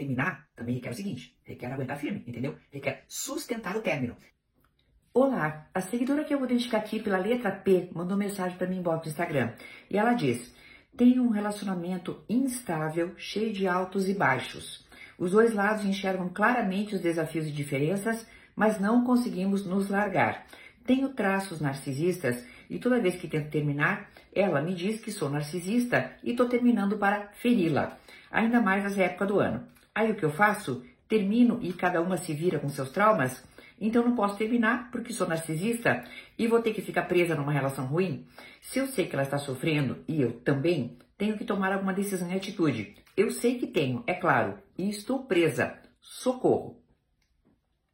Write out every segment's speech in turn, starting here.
terminar também requer o seguinte: requer aguentar firme, entendeu? Requer sustentar o término. Olá, a seguidora que eu vou identificar aqui pela letra P mandou mensagem para mim inbox no Instagram. E ela diz: Tenho um relacionamento instável, cheio de altos e baixos. Os dois lados enxergam claramente os desafios e diferenças, mas não conseguimos nos largar. Tenho traços narcisistas e toda vez que tento terminar, ela me diz que sou narcisista e estou terminando para feri-la. Ainda mais nessa época do ano. Aí o que eu faço? Termino e cada uma se vira com seus traumas? Então não posso terminar porque sou narcisista e vou ter que ficar presa numa relação ruim. Se eu sei que ela está sofrendo e eu também, tenho que tomar alguma decisão e atitude. Eu sei que tenho, é claro, e estou presa. Socorro.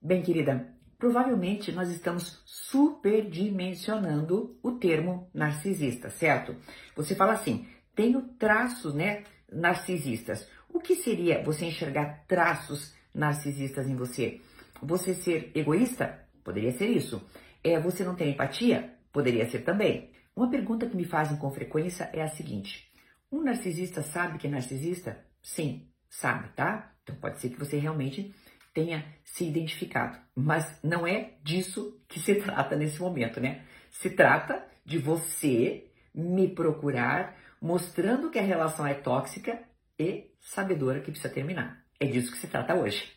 Bem, querida, provavelmente nós estamos superdimensionando o termo narcisista, certo? Você fala assim, tenho traços, né, narcisistas. O que seria você enxergar traços narcisistas em você? Você ser egoísta? Poderia ser isso. É você não ter empatia? Poderia ser também. Uma pergunta que me fazem com frequência é a seguinte: um narcisista sabe que é narcisista? Sim, sabe, tá? Então pode ser que você realmente tenha se identificado, mas não é disso que se trata nesse momento, né? Se trata de você me procurar mostrando que a relação é tóxica e sabedora que precisa terminar. É disso que se trata hoje.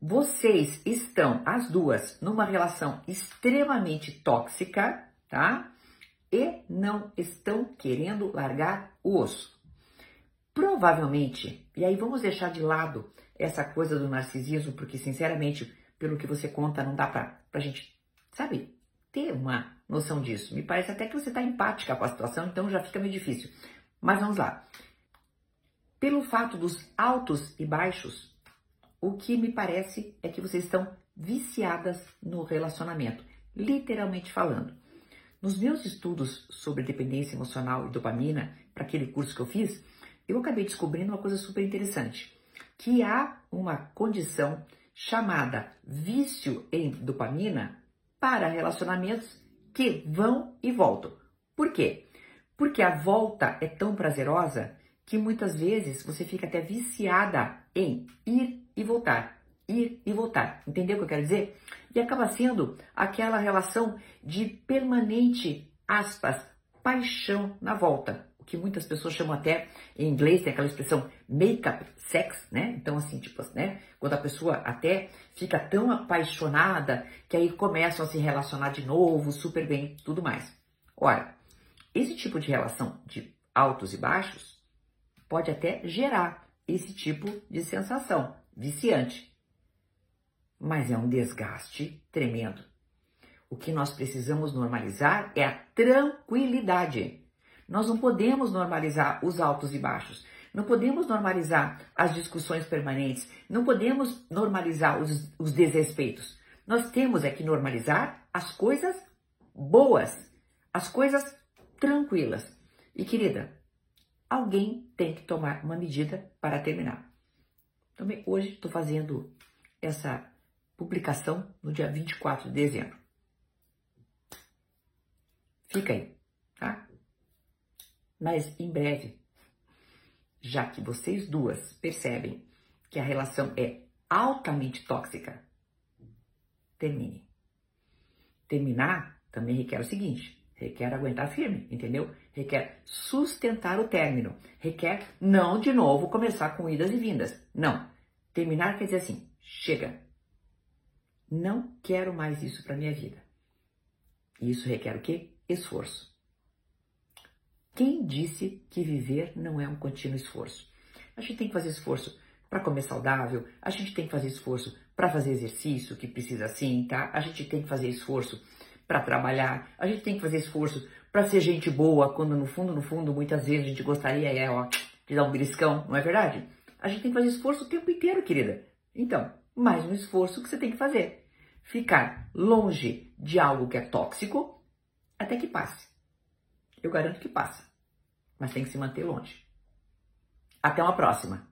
Vocês estão, as duas, numa relação extremamente tóxica, tá? E não estão querendo largar o osso. Provavelmente, e aí vamos deixar de lado essa coisa do narcisismo, porque sinceramente, pelo que você conta, não dá pra, pra gente, sabe, ter uma noção disso. Me parece até que você está empática com a situação, então já fica meio difícil. Mas vamos lá. Pelo fato dos altos e baixos, o que me parece é que vocês estão viciadas no relacionamento, literalmente falando. Nos meus estudos sobre dependência emocional e dopamina, para aquele curso que eu fiz, eu acabei descobrindo uma coisa super interessante, que há uma condição chamada vício em dopamina para relacionamentos que vão e voltam. Por quê? Porque a volta é tão prazerosa que muitas vezes você fica até viciada em ir e voltar, ir e voltar. Entendeu o que eu quero dizer? E acaba sendo aquela relação de permanente, aspas, paixão na volta. O que muitas pessoas chamam até, em inglês tem aquela expressão make-up sex, né? Então, assim, tipo, né? Quando a pessoa até fica tão apaixonada que aí começam a se relacionar de novo, super bem, tudo mais. Ora, esse tipo de relação de altos e baixos pode até gerar esse tipo de sensação viciante. Mas é um desgaste tremendo. O que nós precisamos normalizar é a tranquilidade. Nós não podemos normalizar os altos e baixos. Não podemos normalizar as discussões permanentes. Não podemos normalizar os, os desrespeitos. Nós temos é que normalizar as coisas boas, as coisas tranquilas. E querida, alguém tem que tomar uma medida para terminar. Também hoje estou fazendo essa publicação no dia 24 de dezembro. Fica aí, tá? Mas em breve, já que vocês duas percebem que a relação é altamente tóxica, termine. Terminar também requer o seguinte: requer aguentar firme, entendeu? Requer sustentar o término, requer não de novo começar com idas e vindas. Não. Terminar quer dizer assim: chega. Não quero mais isso para minha vida. Isso requer o quê? Esforço. Quem disse que viver não é um contínuo esforço? A gente tem que fazer esforço para comer saudável, a gente tem que fazer esforço para fazer exercício, que precisa sim, tá? A gente tem que fazer esforço para trabalhar, a gente tem que fazer esforço para ser gente boa, quando no fundo, no fundo, muitas vezes a gente gostaria é, ó, de dar um beliscão, não é verdade? A gente tem que fazer esforço o tempo inteiro, querida. Então, mais um esforço que você tem que fazer. Ficar longe de algo que é tóxico até que passe. Eu garanto que passa, mas tem que se manter longe. Até uma próxima!